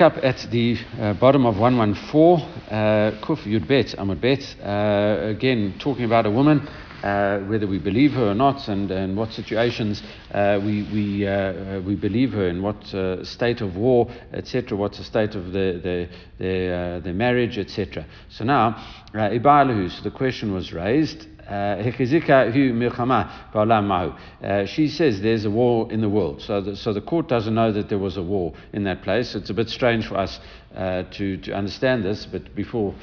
up at the uh, bottom of 114, uh, Kuf Yud Bet, Amud Bet, uh, again talking about a woman, uh, whether we believe her or not, and, and what situations uh, we, we, uh, we believe her, in what state of war, etc., what's the state of the, the, their, their marriage, etc. So now, uh, so the question was raised. Uh, uh, she says there's a war in the world. So the, so the court doesn't know that there was a war in that place. It's a bit strange for us uh, to, to understand this, but before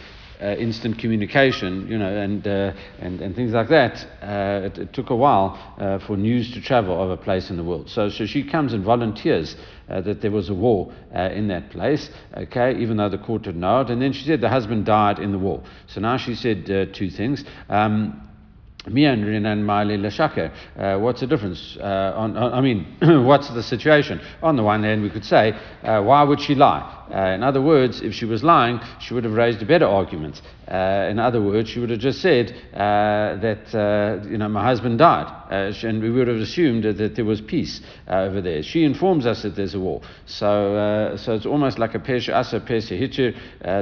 uh, instant communication, you know, and, uh, and, and things like that, uh, it, it, took a while uh, for news to travel of a place in the world. So, so she comes and volunteers uh, that there was a war in that place, okay, even though the court didn't know it. And then she said the husband died in the war. So now she said two things. Um, uh, what's the difference? Uh, on, on, I mean, what's the situation? On the one hand, we could say, uh, why would she lie? Uh, in other words, if she was lying, she would have raised a better argument. Uh, in other words, she would have just said uh, that you know my husband died, and we would have assumed that, that there was peace over there. She informs us that there's a war, so so it's almost like a pesha asa pesha hitcher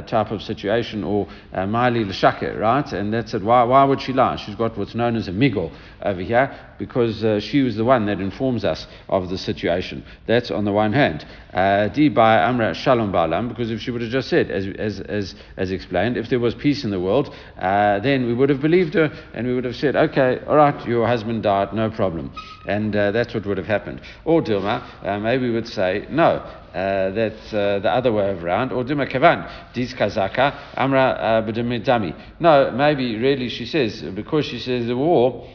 type of situation, or mali l'shake, right? And that's it. Why why would she lie? She's got what's known as a migol over here because uh, she was the one that informs us of the situation. That's on the one hand. Uh, di by Amra Shalom Ba'alam, because if she would have just said, as, as, as, as explained, if there was peace in the world, uh, then we would have believed her and we would have said, okay, all right, your husband died, no problem. And uh, that's what would have happened. Or Dilma, uh, maybe we would say, no, uh, that's uh, the other way around. Or Duma Kavan, Diz Kazaka, Amra Budamidami. No, maybe really she says, because she says the war,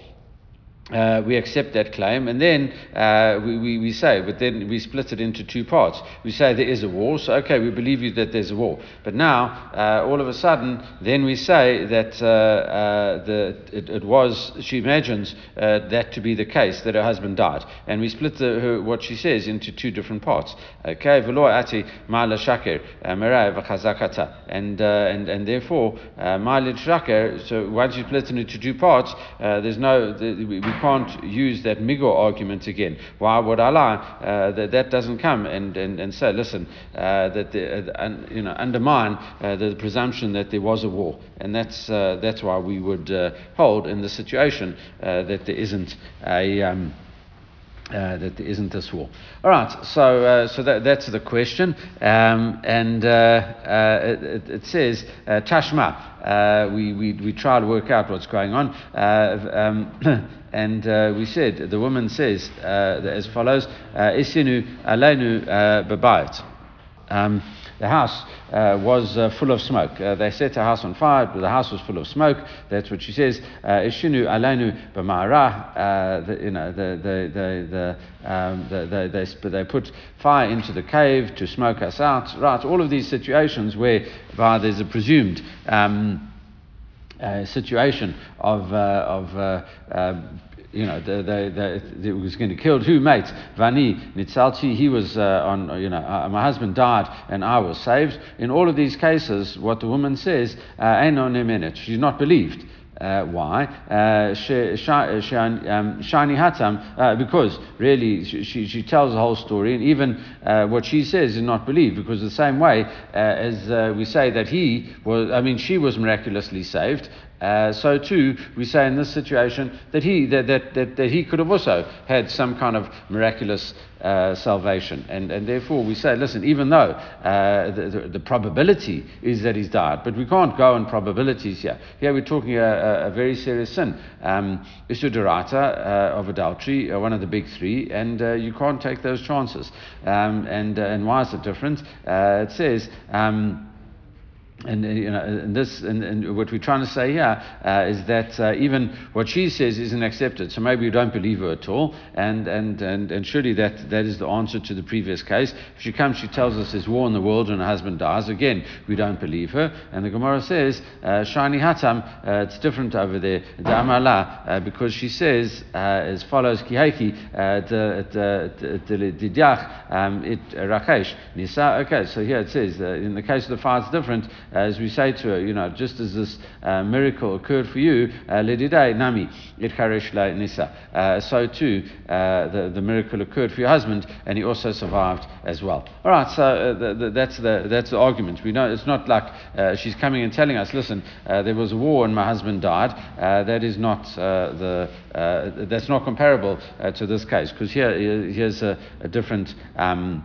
uh, we accept that claim, and then uh, we, we, we, say, but then we split it into two parts. We say there is a war, so okay, we believe you that there's a war. But now, uh, all of a sudden, then we say that uh, uh, the, it, it, was, she imagines uh, that to be the case, that her husband died. And we split the, her, what she says into two different parts. Okay, ati shaker, and, and, and therefore, ma'ala shaker, so once you split it into two parts, there's no, the, we, can't use that migo argument again. Why would lie? Uh, that, that doesn't come and, and, and say, listen, uh, that the, uh, you know, undermine uh, the presumption that there was a war. And that's, uh, that's why we would uh, hold in the situation that there isn't a. Um, uh, that isn't this war. All right, so uh, so that, that's the question, um, and uh, it, it, says Tashma. we, we we try to work out what's going on. Um, And uh, we said, the woman says uh, as follows, uh, Isinu alenu uh, babayit. The house uh, was uh, full of smoke. Uh, they set the house on fire, but the house was full of smoke. That's what she says. Ishinu alenu b'ma'ara. You know, the, the, the, um, the, they, they put fire into the cave to smoke us out. Right, all of these situations where there's a presumed um, uh, situation of, uh, of uh, uh you know, the, the, the, it was going to kill two mates. Vani Nitzalchi, he was uh, on, you know, uh, my husband died and I was saved. In all of these cases, what the woman says, uh, ain't a minute she's not believed. Uh, why? Uh, um, Shani Hatam, uh, because really she, she, tells the whole story, and even uh, what she says is not believed, because the same way uh, as uh, we say that he was, I mean, she was miraculously saved, uh, so too, we say in this situation that he that, that, that, that he could have also had some kind of miraculous uh, salvation, and and therefore we say, listen, even though uh, the, the, the, probability is that he's died, but we can't go on probabilities here. Here we're talking a, a, a very serious sin, um, uh, of adultery, uh, one of the big three, and uh, you can't take those chances. Um, and and why is it different? it says. Um, and uh, you know, and this, and, and, what we're trying to say here uh, is that uh, even what she says isn't accepted. So maybe you don't believe her at all, and and and, and surely that that is the answer to the previous case. If she comes, she tells us there's war in the world and her husband dies. Again, we don't believe her. And the Gemara says, uh, "Shani hatam." Uh, it's different over there, Damala, uh, because she says as follows: Kiheki didyach um, it rakesh nisa. Okay, so here it says in the case of the fire, it's different. As we say to her, you know, just as this uh, miracle occurred for you, uh, Lididei Nami, Nisa, uh, so too uh, the, the miracle occurred for your husband, and he also survived as well. All right, so the, the, that's, the, that's the argument. We know it's not like she's coming and telling us, listen, there was a war and my husband died. that is not the uh, that's not comparable uh, to this case because here here's a, a different. Um,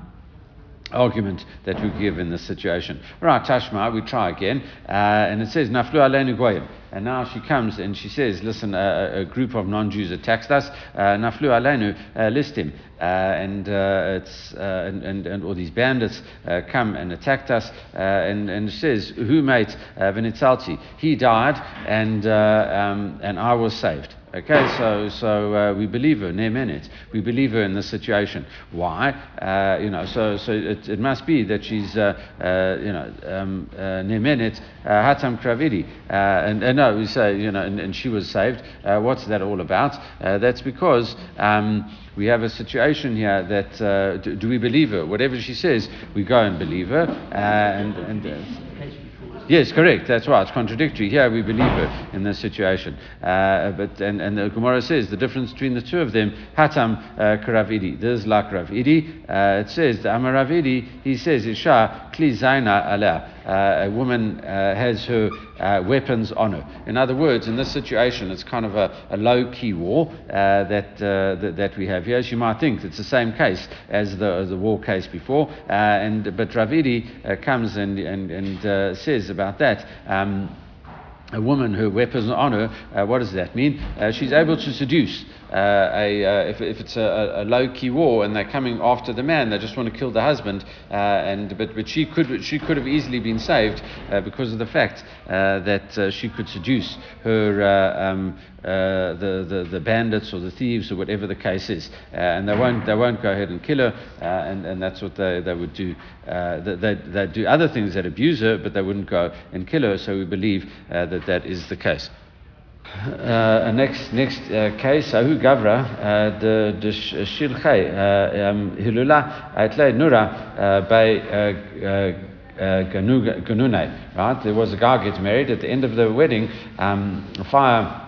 argument that we give in this situation. Right, Tashma, we try again, uh, and it says Naflu aleinu goyim. And now she comes and she says, "Listen, uh, a group of non-Jews attacked us. Uh, Naflu uh, list him." Uh, and uh, it's and, and, and all these bandits come and attacked us. and and it says, "Who made Venitzalti? He died, and um, and I was saved." Okay, so so uh, we believe her, near We believe her in this situation. Why? Uh, you know, so so it, it must be that she's uh, uh you know um, uh, near uh, hatam kravidi, and, and no, we say you know, and, and she was saved. what's that all about? that's because. Um, we have a situation here that do, do, we believe her? Whatever she says, we go and believe her, and, and Yes, correct. That's right. It's contradictory. Here we believe her in this situation. Uh, but and, and the Gemara says the difference between the two of them, Hatam uh, Karavidi. This is like Rav Idi. Uh, it says the Amaravidi. He says Isha Kli Zaina Ala. Uh, a woman uh, has her uh, weapons on her. In other words, in this situation, it's kind of a, a low key war uh, that, uh, that, that we have here. As you might think, it's the same case as the, the war case before. Uh, and but Rav Idi comes and, and, and says about that. Um, a woman, her weapons on her, uh, what does that mean? Uh, she's able to seduce. Uh, a, uh, if, if it's a, a, low key war and they're coming after the man, they just want to kill the husband. Uh, and but, but she could she could have easily been saved uh, because of the fact that she could seduce her um, uh, the, the, the bandits or the thieves or whatever the case is. Uh, and they won't, they won't go ahead and kill her, uh, and, and that's what they, they would do. they, they do other things that abuse her, but they wouldn't go and kill her, so we believe that that is the case. Uh, next next uh, case, Ahu Gavra, the the Shilchei um, Hilula Aitle Nura by Ganunai. Right, there was a guy gets married at the end of the wedding. Um, fire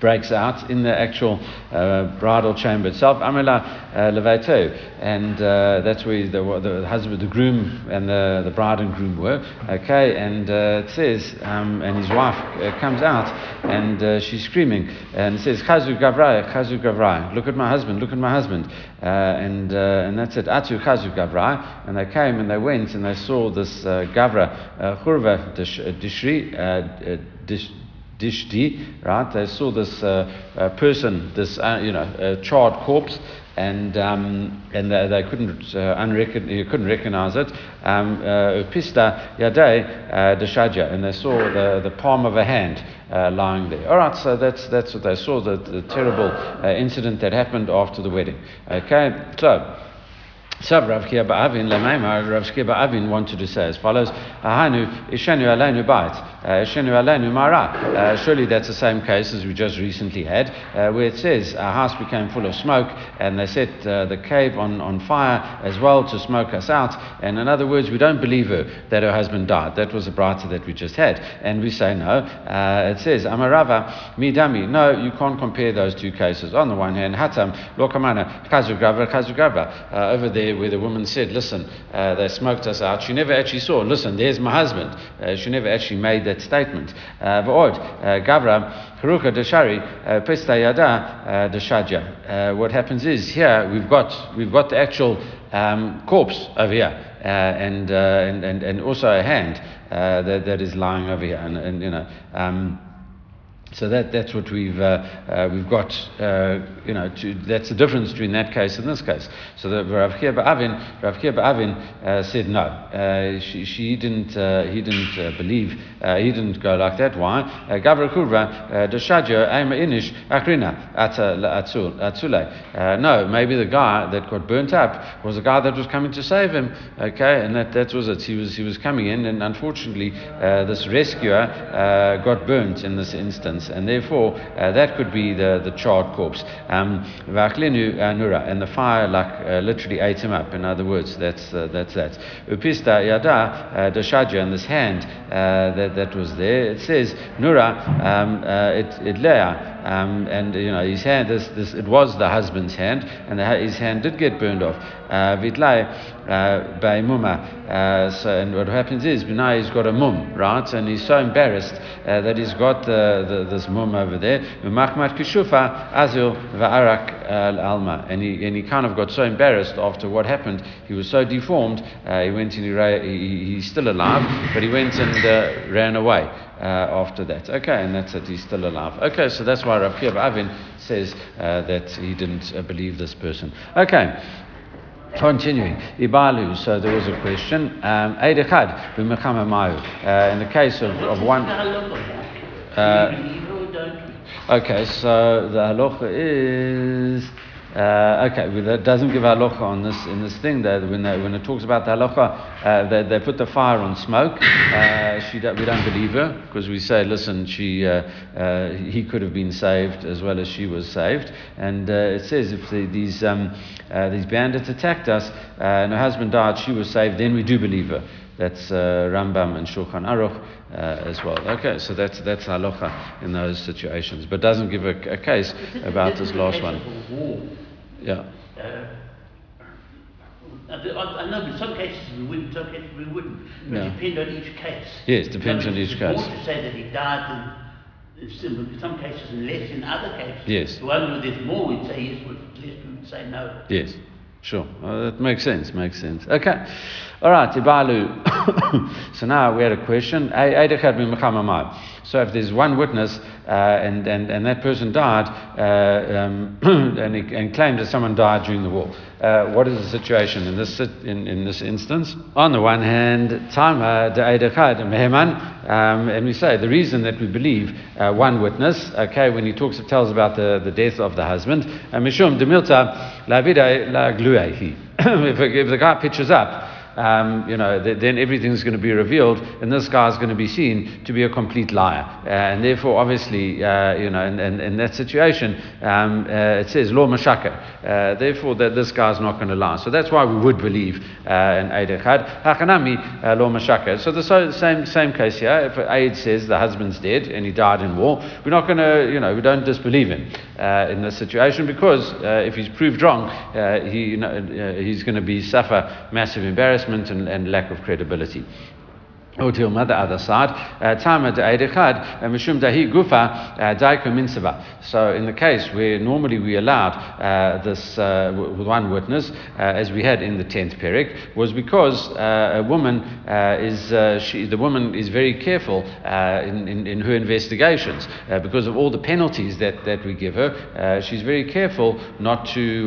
breaks out in the actual uh, bridal chamber itself, Amela uh, Levato, and uh, that's where the, the husband, the groom, and the, the bride and groom were. Okay, and uh, it says, um, and his wife comes out, and she's screaming, and says, Chazu Gavrai, Chazu Gavrai, look at my husband, look at my husband, and and that's it, Atu Chazu Gavrai, and they came and they went and they saw this Gavra Churva Dishri. Dish, Dishdi, right? They saw this uh, uh, person, this uh, you know charred corpse, and um, and they, they couldn't uh, unrecon- you couldn't recognize it. Um, uh, Pista yadei deshaja, and they saw the, the palm of a hand. Uh, lying there. All right, so that's that's what they saw the, the terrible incident that happened after the wedding. Okay, so so Rav Chia Ba'avin Lemaimar, Rav Chia Ba'avin wanted to say as follows: Ahanu ishenu aleinu bait, uh. Uh, surely that's the same case as we just recently had, uh, where it says our house became full of smoke, and they set the cave on, on fire as well to smoke us out. And in other words, we don't believe her that her husband died. That was a brata that we just had, and we say no. It says Amarava midami. No, you can't compare those two cases. On the one hand, hatam lokamana kazugrava kazugrava over there where, the woman said, Listen, they smoked us out. She never actually saw, Listen, there's my husband. She never actually made that statement. Uh, V'od, uh, Gavra, Haruka Deshari, uh, Pesta Yada Deshaja. What happens is here we've got, we've got the actual um, corpse over here. Uh, and, uh, and, and, and also a hand uh, that, that is lying over here. And, and you know, um, so that, that's what we've, uh, uh, we've got, uh, you know, to, that's the difference between that case and this case. So the Rav Chia Ba'avin, Rav Chia Ba'avin uh, said no. Uh, she, she didn't, uh, he didn't believe, he didn't go like that. Why? Gavra Kurva, Deshaja, Aima Inish, Akrina, Atzule. No, maybe the guy that got burnt up was the guy that was coming to save him. Okay, and that, that was it. He was, he was coming in, and unfortunately, this rescuer got burnt in this instance and therefore uh, that could be the, the charred corpse. Um, and the fire like uh, literally ate him up. In other words, that's uh, that's that. Upista yada dashaja, and this hand that that was there. It says nura um, it it lea. Um, and you know his hand, this, this, it was the husband's hand, and the, his hand did get burned off. Vitlai by muma. So, and what happens is now he's got a mum, right? And he's so embarrassed uh, that he's got the, the, this mum over there. kishufa azil va'arak alma. And he, and he kind of got so embarrassed after what happened. He was so deformed. Uh, he went and he, he, he's still alive, but he went and uh, ran away. Uh, after that. Okay, and that's it, he's still alive. Okay, so that's why Rav Avin says uh, that he didn't uh, believe this person. Okay. Continuing, Ibalu, so there was a question. Um, uh, in the case of, of one. Uh, okay, so the halacha is. Uh, okay, well, that doesn't give halacha on this in this thing. That when they, when it talks about the halacha, uh, they, they, put the fire on smoke. Uh, she we don't believe her because we say, listen, she uh, uh, he could have been saved as well as she was saved. And uh, it says if the, these um, these bandits attacked us and her husband died, she was saved. Then we do believe her. That's Rambam and Shulchan Aruch. Uh, as well. Okay, so that's that's halacha in those situations, but doesn't give a, a case about this last one. Yeah. Uh, I know in some cases we wouldn't, some cases we wouldn't. But yeah. depend on each case. Yes, depends on each case. More to say that he died in, in some cases and less in other cases. Yes. The one where there's more, we'd say yes, with less, we would say no. Yes. Sure, uh, that makes sense. Makes sense. Okay, all right. Ibalu. so now we had a question. So if there's one witness uh, and, and, and that person died uh, um, and, he, and claimed that someone died during the war, uh, what is the situation in this in, in this instance? On the one hand, Tama um, and we say the reason that we believe uh, one witness, okay, when he talks tells about the, the death of the husband, Mishum demilta la la If the guy pitches up um, you know, th- then everything's going to be revealed, and this guy's going to be seen to be a complete liar. Uh, and therefore, obviously, uh, you know, in, in, in that situation, um, uh, it says, law mashaka. Uh, therefore, that this guy's not going to lie. So that's why we would believe uh, in Eid Echad. Hakanami, uh, law mashaka. So the so, same, same case here. If Eid says the husband's dead and he died in war, we're not going to, you know, we don't disbelieve him Uh, in this situation because uh, if he's proved wrong, uh, he, you know, he's going to be suffer massive embarrassment and, and lack of credibility. Gufa, Daiko Minsava. So, in the case where normally we allowed uh, this uh, with one witness, uh, as we had in the 10th Perik, was because uh, a woman uh, is, uh, she, the woman is very careful in, in, in, her investigations because of all the penalties that, that we give her. she's very careful not to,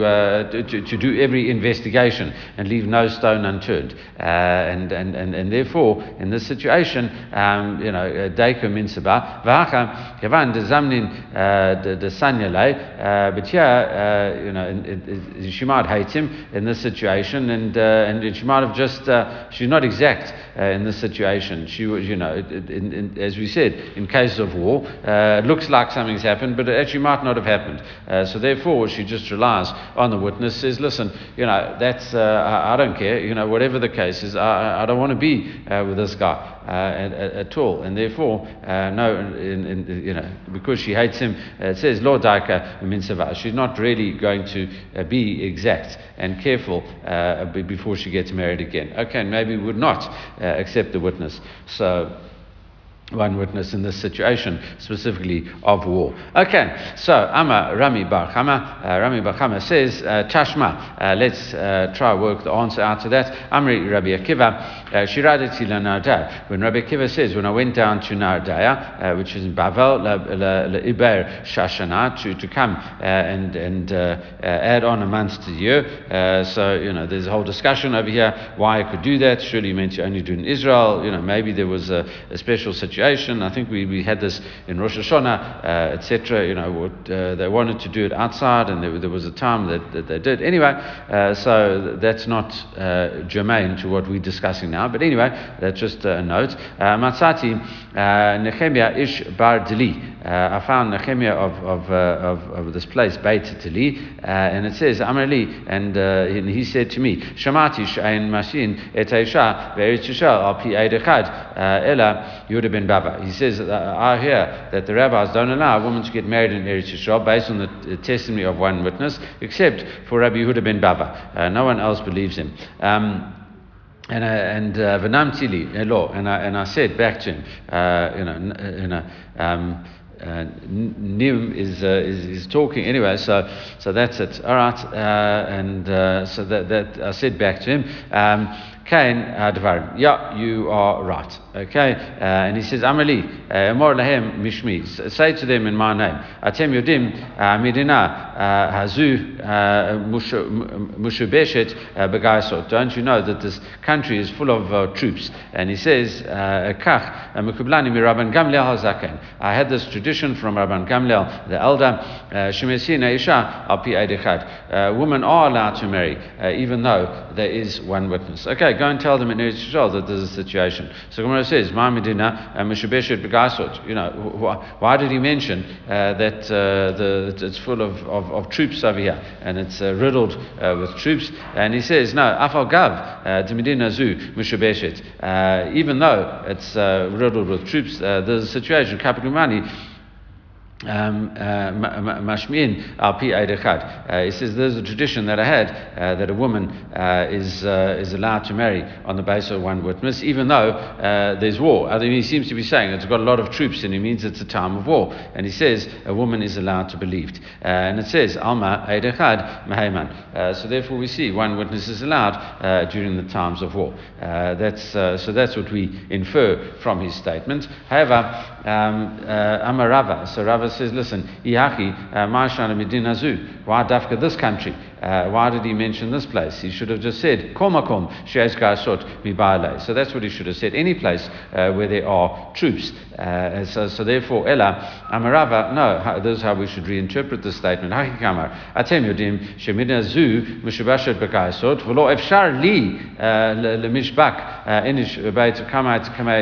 to, to, do every investigation and leave no stone unturned. and, and, and, and therefore, in this situation, um, you know, uh, Deiko Minsaba, Vacha, Yavan, the Zamnin, uh, the Sanyale, uh, but yeah, you know, she might hate him in this situation, and, and she might have just, she's not exact in this situation. She was, you know, in, in, as we said, in case of war, it looks like something's happened, but it actually might not have happened. so therefore, she just relies on the witness, says, listen, you know, that's, I, I, don't care, you know, whatever the case is, I, I don't want to be with this guy uh, at, at, all, and therefore, uh, no, in, in, you know, because she hates him, uh, it says Lord Daika Minsava. She's not really going to be exact and careful before she gets married again. Okay, maybe would not accept the witness. So one witness in this situation, specifically of war. Okay, so Ama Rami Bar Chama, uh, Rami Bar Chama says, uh, Tashma, uh, let's try work the answer out to that. Amri Rabbi Akiva, uh, Shiradati la Nardaya. When Rabbi Akiva says, when I went down to Nardaya, uh, which is in Bavel, Iber Shashana, to, to come and, and add on a month to the year. so, you know, there's a whole discussion over here why I could do that. Surely you meant to only do it in Israel. You know, maybe there was a, a special situation. I think we, we had this in Rosh Hashanah, uh, etc. You know, what, uh, they wanted to do it outside, and there, there was a time that, that they did. Anyway, uh, so that's not uh, germane to what we're discussing now. Now. But anyway, that's just a note. Uh, Matzati uh, Nehemiah Ish Bar Dili. Uh, I found Nehemiah of, of, uh, of, of this place, Beit Dili, and it says, Amrali, and, he said to me, Shamati Shain Mashin Et Aisha Ve'eretz Yisrael Al Pi Echad Ela Yehuda ben Bava. He says, I hear that the rabbis don't allow a woman to get married in Eretz Yisrael based on the testimony of one witness, except for Rabbi Yehuda ben Bava. no one else believes him. Um, and uh, and uh, v'nam tili law, and I and I said back to him, uh, you know, you know. Um, uh, Nim is, uh, is, is talking anyway, so so that's it. All right, uh, and uh, so that that I said back to him. Um, Kain Advarim. Yeah, you are right. Okay, uh, and he says, Amali, Amor uh, Lahem Mishmi. Say to them in my name. Atem Yodim uh, Midina uh, Hazu Mushubeshet Begaisot. Don't you know that this country is full of uh, troops? And he says, Kach Mukublani Miraban Gamliel Hazaken. I had this tradition from Rabban Gamliel, the elder. Shemesina Isha Alpi Eidechad. Women are allowed to marry, even though there is one witness. Okay, go and tell them in Eretz Yisrael that there's a situation. So Gemara says, Ma Medina and Meshubeshet Begasot. You know, wh- why did he mention uh, that uh, the, it's full of, of, of, troops over here and it's uh, riddled uh, with troops? And he says, no, Afal Gav, uh, Medina Zu Meshubeshet. Uh, even though it's riddled with troops, there's a situation, money mashmin al pi uh, He says there's a tradition that I had uh, that a woman uh, is uh, is allowed to marry on the basis of one witness, even though uh, there's war. I mean, he seems to be saying it's got a lot of troops, and he means it's a time of war. And he says a woman is allowed to believe. and it says alma eidechad mahayman. So therefore, we see one witness is allowed during the times of war. that's so that's what we infer from his statement. However, um, Amarava. So Rava says, listen, Iachi, uh, Mashana Medina Zu, why Dafka this country? Uh, why did he mention this place? He should have just said, Komakom, Sheez Gasot Mibale. So that's what he should have said. Any place uh, where there are troops. Uh, so, so therefore, Ella, Amarava, no, this is how we should reinterpret the statement. Hakikamar, Atem Yodim, Mushabashat Efshar Li, uh, Lemishbak, uh,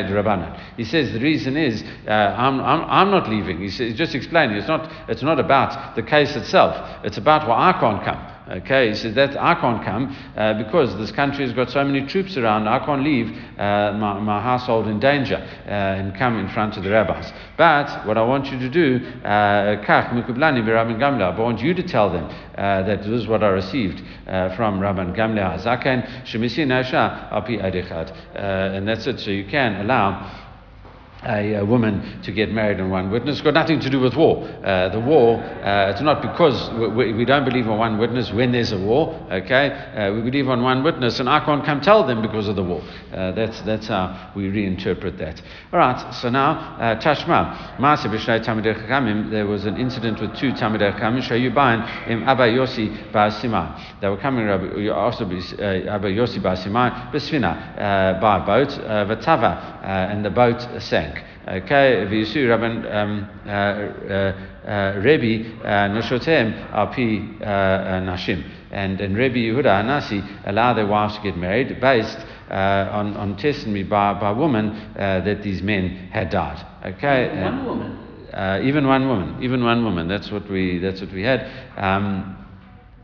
Rabbanan. He says the reason is, uh, I'm, I'm, I'm not leaving. He's, he's just explaining, it's not, it's not about the case itself, it's about why I can't come. Okay, he says that I can't come uh, because this country has got so many troops around. I can't leave uh, my, my household in danger uh, and come in front of the rabbis. But what I want you to do, uh. I want you to tell them uh, that this is what I received uh, from Rabban Gamliel. And that's it. So you can allow a, a, woman to get married in one witness. It's got nothing to do with war. Uh, the war, uh, it's not because we, we, don't believe on one witness when there's a war, okay? Uh, we believe on one witness, and I can't come tell them because of the war. Uh, that's, that's how we reinterpret that. All right, so now, uh, Tashma. There was an incident with two Talmidei Chachamim, Shayubain, Abba Yossi Bar Simai. They were coming, also uh, Abba Yossi Besfina, by boat, Vatava, and the boat sank. Okay, v'yisu Rabban um, uh, uh, uh, Rebbe Noshotem al Nashim. And, and Rebbe Yehuda Anasi allow their wives to get married based uh, on, on testimony by, by women uh, that these men had died. Okay, one woman. Uh, even one woman, even one woman. That's what we. That's what we had. Um,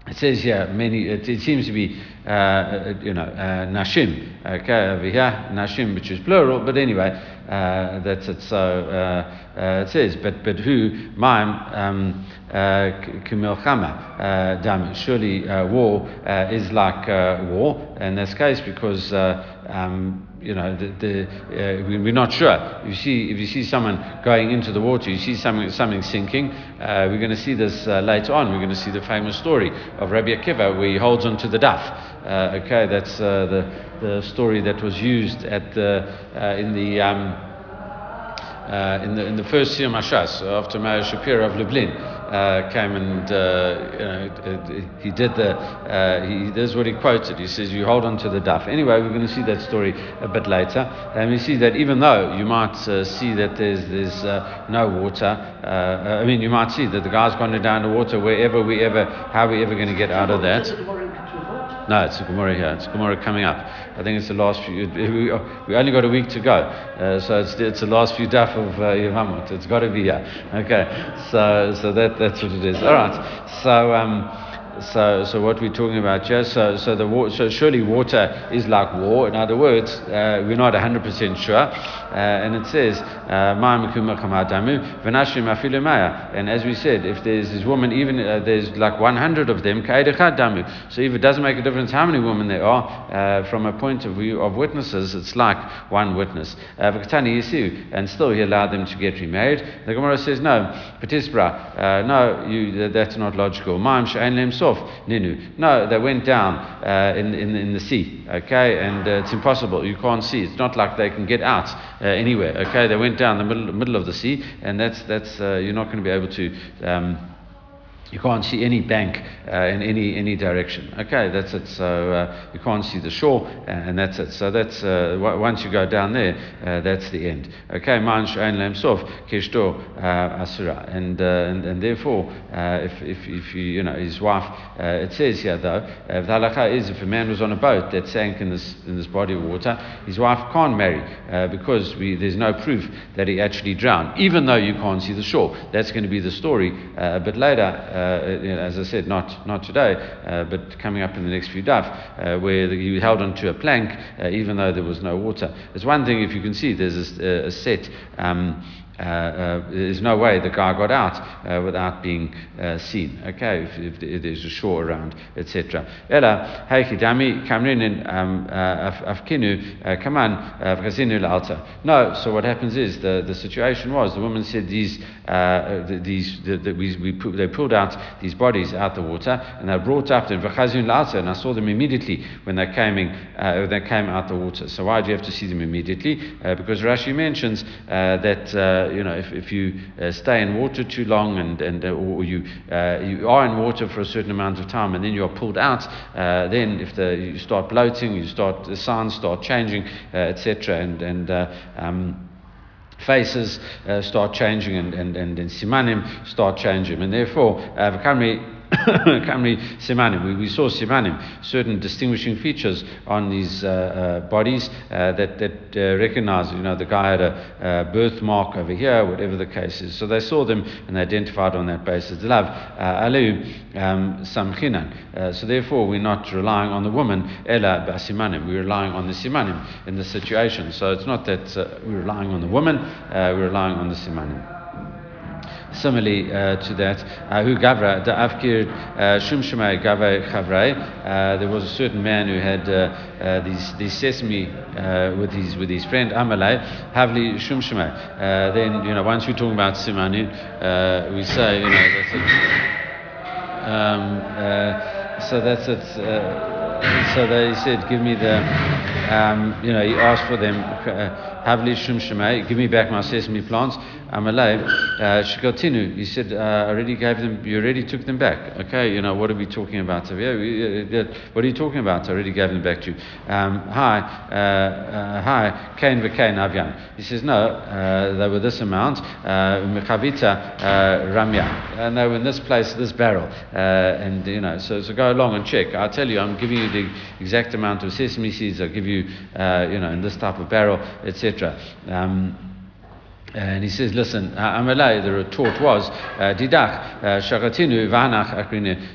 it says here many. It, it seems to be uh, you know uh, nashim. Okay, over here nashim, which is plural. But anyway, uh, that's it. So uh, it says, but but who ma'am. Um, Kimilchama uh, dam. Surely war is like war in this case because um, you know, the, the, uh, we're not sure. If you see, if you see someone going into the water, you see something, something sinking. Uh, we're going to see this uh, later on. We're going to see the famous story of Rabbi Akiva where he holds onto the daf. Uh, okay, that's uh, the, the story that was used at the, uh, in the. Um, uh, in, the, in the first Siyum Hashas, after Meir Shapiro of Lublin uh, came and uh, you know, he did the, uh, he, this is what he quoted. He says, You hold on to the daf. Anyway, we're going to see that story a bit later. And we see that even though you might uh, see that there's, there's uh, no water, I mean, you might see that the guy's gone down the water wherever we ever, how are we ever going to get out of that? No, it's a Gemara here. It's a Gemara coming up. I think it's the last few. We, only got a week to go, uh, so it's, it's the last few daf of uh. It's got to be here. Okay, so so that that's what it is. All right. So. Um, so, so what we're talking about here, so, so, the wa- so surely water is like war. In other words, uh, we're not 100% sure. Uh, and it says, uh, and as we said, if there's this woman, even uh, there's like 100 of them, so if it doesn't make a difference how many women there are, uh, from a point of view of witnesses, it's like one witness. Uh, and still he allowed them to get remarried. The Gemara says, no, uh, no, you, that's not logical. Ninu. No, they went down uh, in, in, in the sea, okay, and uh, it's impossible. You can't see. It's not like they can get out uh, anywhere, okay. They went down the middle, middle of the sea, and that's, that's uh, you're not going to be able to. Um, you can't see any bank uh, in any any direction. Okay, that's it. So uh, you can't see the shore, uh, and that's it. So that's uh, once you go down there, uh, that's the end. Okay, man shein lemsov kishto uh, asura, and, and therefore, if if if you you know his wife, it says here though, the halacha is if a man was on a boat that sank in this in this body of water, his wife can't marry because we, there's no proof that he actually drowned, even though you can't see the shore. That's going to be the story, but later. Uh, as I said, not, not today, uh, but coming up in the next few daf, uh, where you held onto a plank even though there was no water. It's one thing if you can see there's a, a set. Um, uh, uh, there's no way the guy got out uh, without being uh, seen. Okay, if, if, there's a shore around, etc. Ella, dami um, uh, afkinu altar. No, so what happens is the, the situation was the woman said these these the, the, we, we they pulled out these bodies out the water and they brought up the v'chazinu altar and I saw them immediately when they came in, they came out the water. So why do you have to see them immediately? because Rashi mentions that you know, if, if you uh, stay in water too long and, and uh, or you, uh, you are in water for a certain amount of time and then you're pulled out, uh, then if the, you start bloating, you start, the signs start changing, etc. And, and um, faces uh, start changing and, and, and, and simanim start changing. And therefore, uh, Kamri Simanim. We, we saw Simanim, certain distinguishing features on these uh, uh, bodies uh, that, that uh, recognize, you know, the guy had a birthmark over here, whatever the case is. So they saw them and they identified on that basis. Love, Alu um, Samchinan. So therefore, we're not relying on the woman, Ella Basimanim. We're relying on the Simanim in the situation. So it's not that uh, we're relying on the woman, we're relying on the Simanim. Similarly uh, to that, uh, who gavra the afkir uh, shumshmai gavra chavrai. There was a certain man who had uh, these these sesame with his with his friend Amalai havli shumshmai. Then you know once we're talking about simani, we say you know that's it. Um, so that's it. So they said, give me the. Um, you know, he asked for them, Havli Shum Shemai, give me back my sesame plants. Amalei, uh, Shikotinu, he said, uh, I already gave them, you already took them back. Okay, you know, what are we talking about? Yeah, uh, what are you talking about? I already gave them back to you. Um, hi, uh, uh, hi, Cain v'Cain Avyan. He says, no, uh, they were this amount, Mechavita Ramya. And they were in this place, this barrel. and, you know, so, so go along and check. I tell you, I'm giving you the exact amount of sesame seeds, I'll give you, you know, in this type of barrel, etc. Um, and he says, listen, Amalai, the retort was, uh, Didach, uh, Shakatinu, Vanach,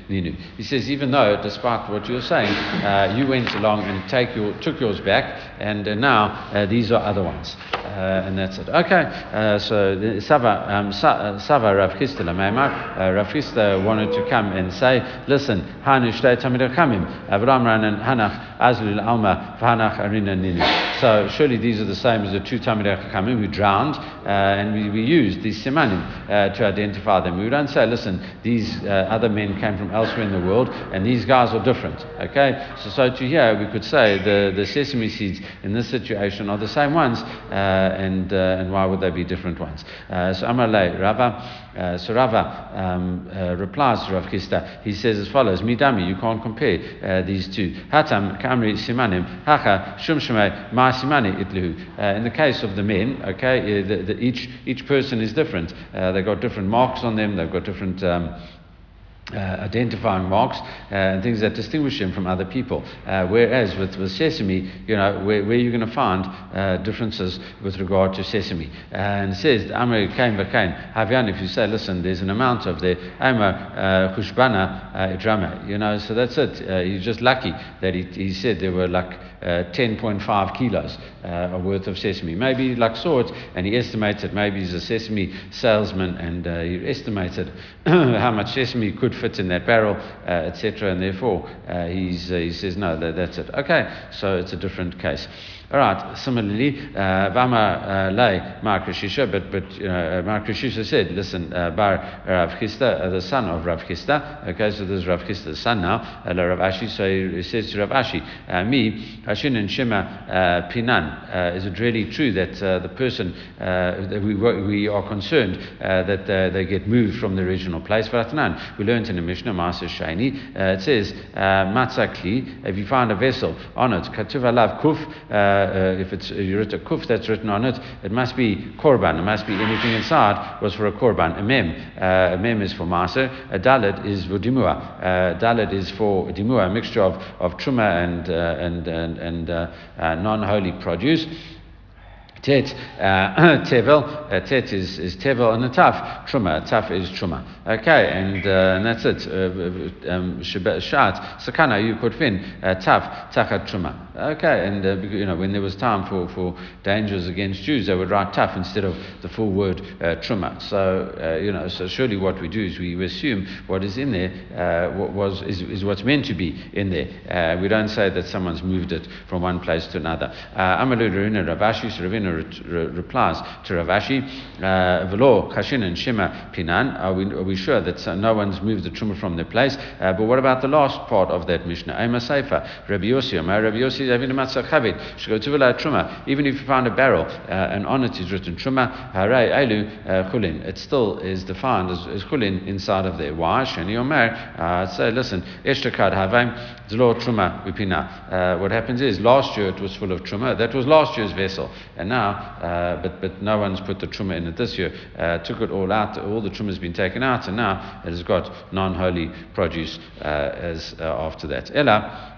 Ninu. He says, even though, despite what you're saying, uh, you went along and take your, took yours back, and uh, now these are other ones. Uh, and that's it. Okay, uh, so Sava, um, Sava Rav Chisda Lameimar, Rav Chisda wanted to come and say, listen, Hanu Shtei Tamid Kamim, Avram Ranan Hanach Azlul Alma, Vanach Arina Ninu. So surely these are the same as the two Tamir Kamim who drowned, uh, and we, we use these simanim uh, to identify them. We don't say, listen, these uh, other men came from elsewhere in the world, and these guys are different. Okay, so so to here we could say the, the sesame seeds in this situation are the same ones, uh, and uh, and why would they be different ones? Uh, so Amalei Rava. Uh, so Rava um, uh, replies to Rav Chisda. He says as follows: Midami, you can't compare uh, these two. Hatam kamri simanim hacha shum ma simani itluhu. Uh, in the case of the men, okay, the, the, each each person is different. Uh, they've got different marks on them. They've got different. Um, uh, identifying marks uh, and things that distinguish him from other people. Uh, whereas with, with sesame, you know, where, where you're going to find uh, differences with regard to sesame. and it says, Amr kain v'kain, Havyan, if you say, listen, there's an amount of the Amr chushbana idrama, you know, so that's it. he's just lucky that he, he said there were like 10.5 kilos uh, worth of sesame. Maybe like saw it and he estimated, maybe he's a sesame salesman and uh, he estimated how much sesame could fit in that barrel, uh, etc. And therefore, uh, uh, he says, no, that, that's it. Okay, so it's a different case. All right. Similarly, uh, Vama uh, lay Mar Krishisha, but but uh, Mar said, listen, uh, Bar Rav Chisda, uh, the son of Rav Chisda. Okay, so there's Rav Chisda's son now, uh, Rav Ashi. So he says to Rav Ashi, uh, me Hashin and Shema uh, Pinan. Is it really true that the person that we we are concerned that they get moved from the original place? Vatnan. We learned in the Mishnah, Ma'aser Sheni. It says Matzakli. If you find a vessel on it, Katuv Alav Kuf uh, if it's a kuf that's written on it, it must be korban. It must be anything inside was for a korban. A mem, uh, a mem is for maser. A dalet is for dimua. Uh, dalet is for dimua, a mixture of, of truma and uh, and and, and uh, uh, non-holy produce. Tet, uh, tevel, uh, tet is, is tevel, and a taf, truma, taf is truma. Okay, and, uh, and that's it. Uh, um, shat, sakana, you could fin, uh, taf, tachat truma. Okay, and uh, you know when there was time for, for dangers against Jews, they would write taf instead of the full word uh, truma. So uh, you know, so surely what we do is we assume what is in there uh, what was is, is what's meant to be in there. Uh, we don't say that someone's moved it from one place to another. Uh, Amalu Ravina Ravashi, so Ravina replies to Rav Ashi, Velo Kashin and Shema Pinan. Are we, are we sure that no one's moved the truma from their place? but what about the last part of that Mishnah? Ema Seifa, Rabbi Yossi, Rabbi Yossi even if you found a barrel uh, and on it is written truma, haray elu uh, chulin, it still is defined as, as chulin inside of there. Why? Shani omer, uh, say, listen, eshtakad havim, zlo truma vipina. Uh, what happens is, last year it was full of truma, that was last year's vessel, and now, uh, but, but no one's put the truma in it this year, uh, took it all out, all the truma has been taken out, and now it has got non-holy produce as after that. Ella,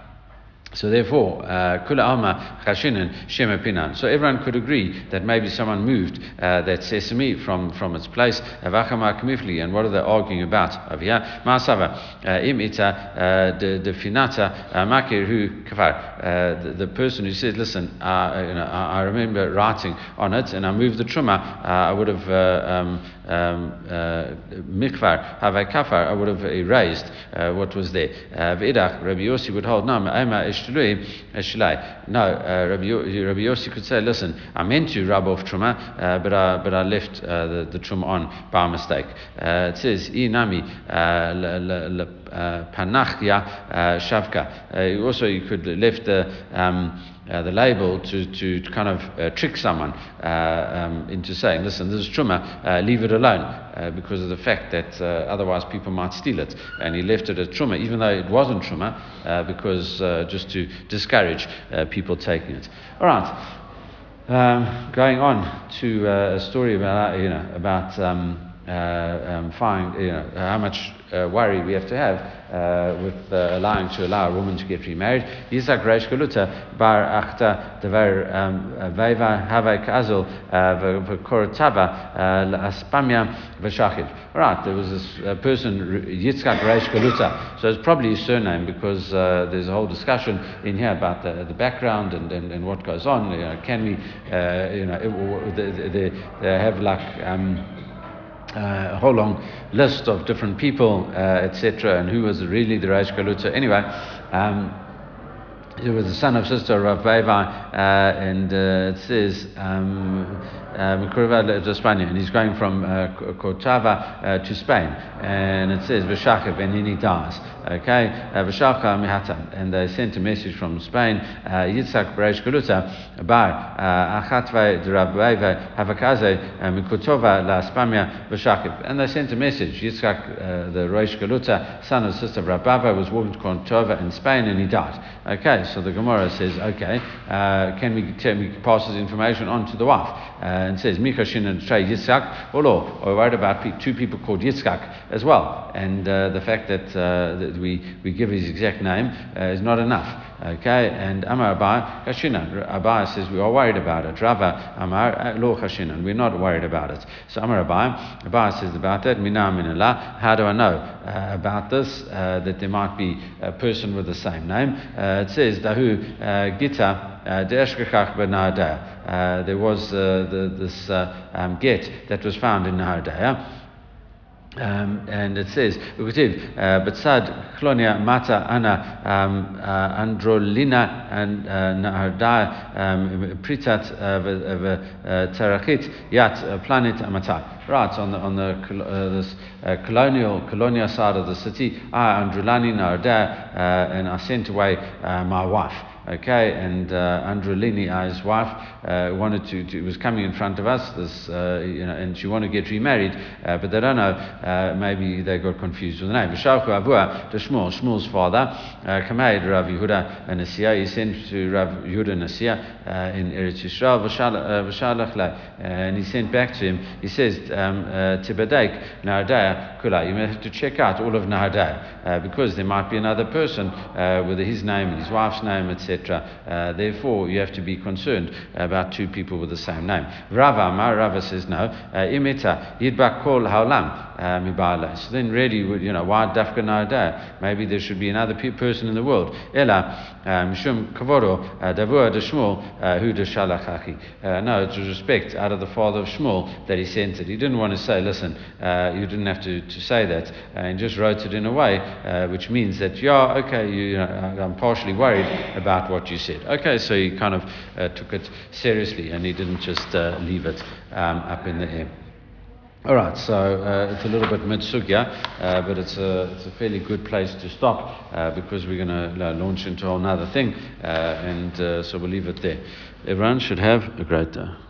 so therefore, uh, kula alma chashinin shema pinan. So everyone could agree that maybe someone moved uh, that sesame from, from its place. Avachama kmifli. And what are they arguing about over here? Ma'asava uh, im ita the finata makir hu kafar. The person who said, listen, you know, I remember writing on it and I moved the truma. I would have um, um, uh, mikvar havai kafar, I would have erased uh, what was there. Uh, V'idach, Rabbi Yossi would hold, no, uh, Rabbi, Rabbi Yossi could say, listen, I meant to rub off truma, uh, but I but I left uh, the, the truma on by mistake. Uh, it says, panachya shavka. Also, you could lift the um, uh, the label to, to, kind of uh, trick someone uh, um, into saying, listen, this is truma, uh, leave it alone, uh, because of the fact that uh, otherwise people might steal it. And he left it as truma, even though it wasn't truma, because just to discourage people taking it. All right. Um, going on to a story about, you know, about um, um, find, you know, how much worry we have to have uh, with uh, allowing to allow a woman to get remarried. Yisak Reish Galuta bar achta devar um, veva havai kazul uh, v'korotava aspamia v'shachiv. All right, there was this uh, person Yitzchak Reish Galuta. So it's probably his surname because uh, there's a whole discussion in here about the, the background and, and, and what goes on. You know, can we, uh, you know, they, they, they have like. Um, uh, a whole long list of different people, uh, etc., and who was really the Reish Galuta. Anyway, um, he was the son of sister Rav Beva, uh, and uh, it says um, um, and he's going from uh, Cortava uh, to Spain, and it says V'shachav, and then he dies. Okay, uh, V'shacha mihatan, and they sent a message from Spain. Uh, Yitzhak Bereish Galuta by Achatve Drabveve Havakaze Mikutova La Spamia V'shachav, and they sent a message. Yitzhak, the Reish Galuta, son of sister Rabava, was walking to Cortova in Spain, and he died. Okay, so the Gemara says, okay, uh, can we can we pass this information on to the wife? Uh, and says, Mikashin and Trey Yitzchak, or Are we worried about two people called Yitzchak as well? And uh, the fact that, uh, that we, we give his exact name uh, is not enough. Okay, and Amar Abai, Kashinan. Abai says we are worried about it. Rava Amar, uh, Lo Kashinan. We're not worried about it. So Amar Abai, Abai says about that, Mina Minallah. How do I know about this? That there might be a person with the same name. It says, Dahu uh, Gita. Uh, there was the, this um, get that was found in Nahardaya. Um, and it says, Batsad Klonia Mata Ana um, uh, Androlina and uh, Nahardai um, Pritat Tarachit Yat Planet Amata. Right, on the, on the uh, this, uh, colonial colonial side of the city, I, Andrulani Narda, uh, and I sent away uh, my wife. Okay, and uh, Andrulini, his wife, uh, wanted to, to, was coming in front of us, this, uh, you know, and she wanted to get remarried, uh, but they don't know, uh, maybe they got confused with the name. V'shalchu avua to Shmuel, Shmuel's father, uh, Kameid Rav Yehuda Nasiya, he sent to Rav Yehuda Nasiya in Eretz Yisrael, v'shalach and he sent back to him, he says, um, Tibadek, Nardaya, Kula, you may have to check out all of Nardaya, because there might be another person with his name and his wife's name, etc. Uh, therefore, you have to be concerned about two people with the same name. Rava, my Rava says no. Uh, imita yidbak kol haolam uh, So then, really, you know, why dafka nada? Maybe there should be another person in the world. Ela mishum kavoro davua de Shmuel hu de shalachachi. No, it's respect out of the father of Shmuel that he sent it. He didn't want to say, listen, you didn't have to, to say that, and just wrote it in a way which means that, yeah, okay, you, you know, I'm partially worried about what you said. Okay, so he kind of uh, took it seriously and he didn't just uh, leave it um, up in the air. All right, so uh, it's a little bit midsugya, uh, but it's a, it's a fairly good place to stop uh, because we're going to uh, launch into another thing, uh, and uh, so we'll leave it there. Everyone should have a great day.